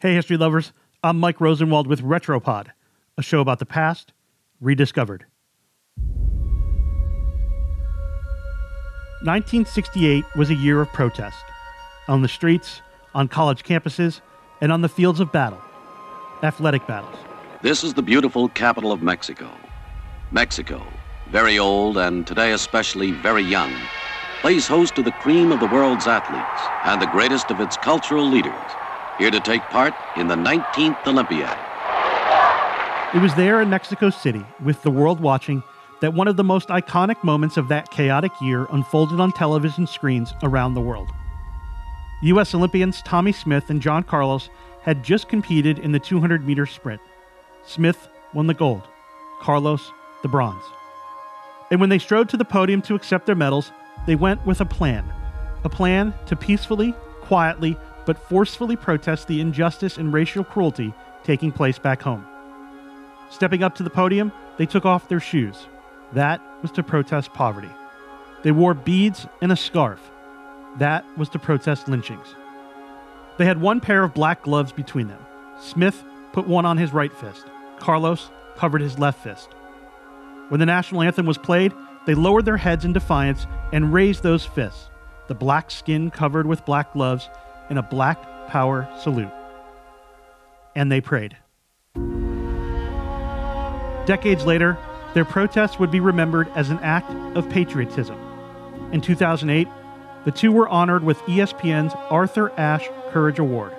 Hey, history lovers. I'm Mike Rosenwald with Retropod, a show about the past rediscovered. 1968 was a year of protest on the streets, on college campuses, and on the fields of battle, athletic battles. This is the beautiful capital of Mexico. Mexico, very old and today especially very young, plays host to the cream of the world's athletes and the greatest of its cultural leaders, here to take part in the 19th Olympiad. It was there in Mexico City, with the world watching, that one of the most iconic moments of that chaotic year unfolded on television screens around the world. U.S. Olympians Tommie Smith and John Carlos had just competed in the 200 meter sprint. Smith won the gold, Carlos the bronze. And when they strode to the podium to accept their medals, they went with a plan a plan to peacefully, quietly, but forcefully protest the injustice and racial cruelty taking place back home. Stepping up to the podium, they took off their shoes. That was to protest poverty. They wore beads and a scarf. That was to protest lynchings. They had one pair of black gloves between them. Smith put one on his right fist. Carlos covered his left fist. When the national anthem was played, they lowered their heads in defiance and raised those fists, the black skin covered with black gloves, in a black power salute. And they prayed. Decades later, their protest would be remembered as an act of patriotism. In 2008, the two were honored with ESPN's Arthur Ashe Courage Award.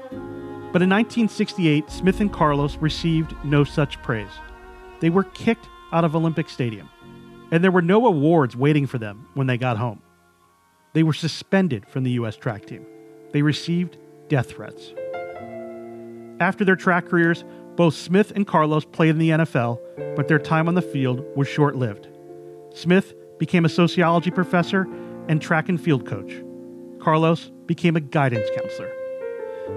But in 1968, Smith and Carlos received no such praise. They were kicked out of Olympic Stadium, and there were no awards waiting for them when they got home. They were suspended from the U.S. track team. They received death threats. After their track careers, both Smith and Carlos played in the NFL, but their time on the field was short lived. Smith became a sociology professor and track and field coach. Carlos became a guidance counselor.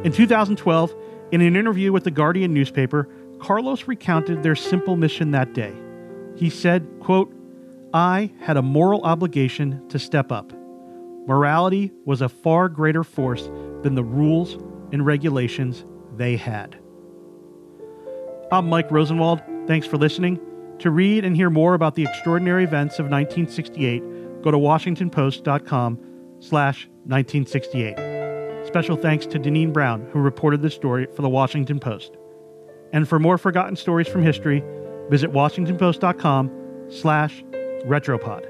In 2012, in an interview with the Guardian newspaper, Carlos recounted their simple mission that day. He said, quote, I had a moral obligation to step up. Morality was a far greater force than the rules and regulations they had. I'm Mike Rosenwald. Thanks for listening. To read and hear more about the extraordinary events of 1968, go to washingtonpost.com slash 1968. Special thanks to Deneen Brown, who reported this story for the Washington Post. And for more forgotten stories from history, visit washingtonpost.com slash retropod.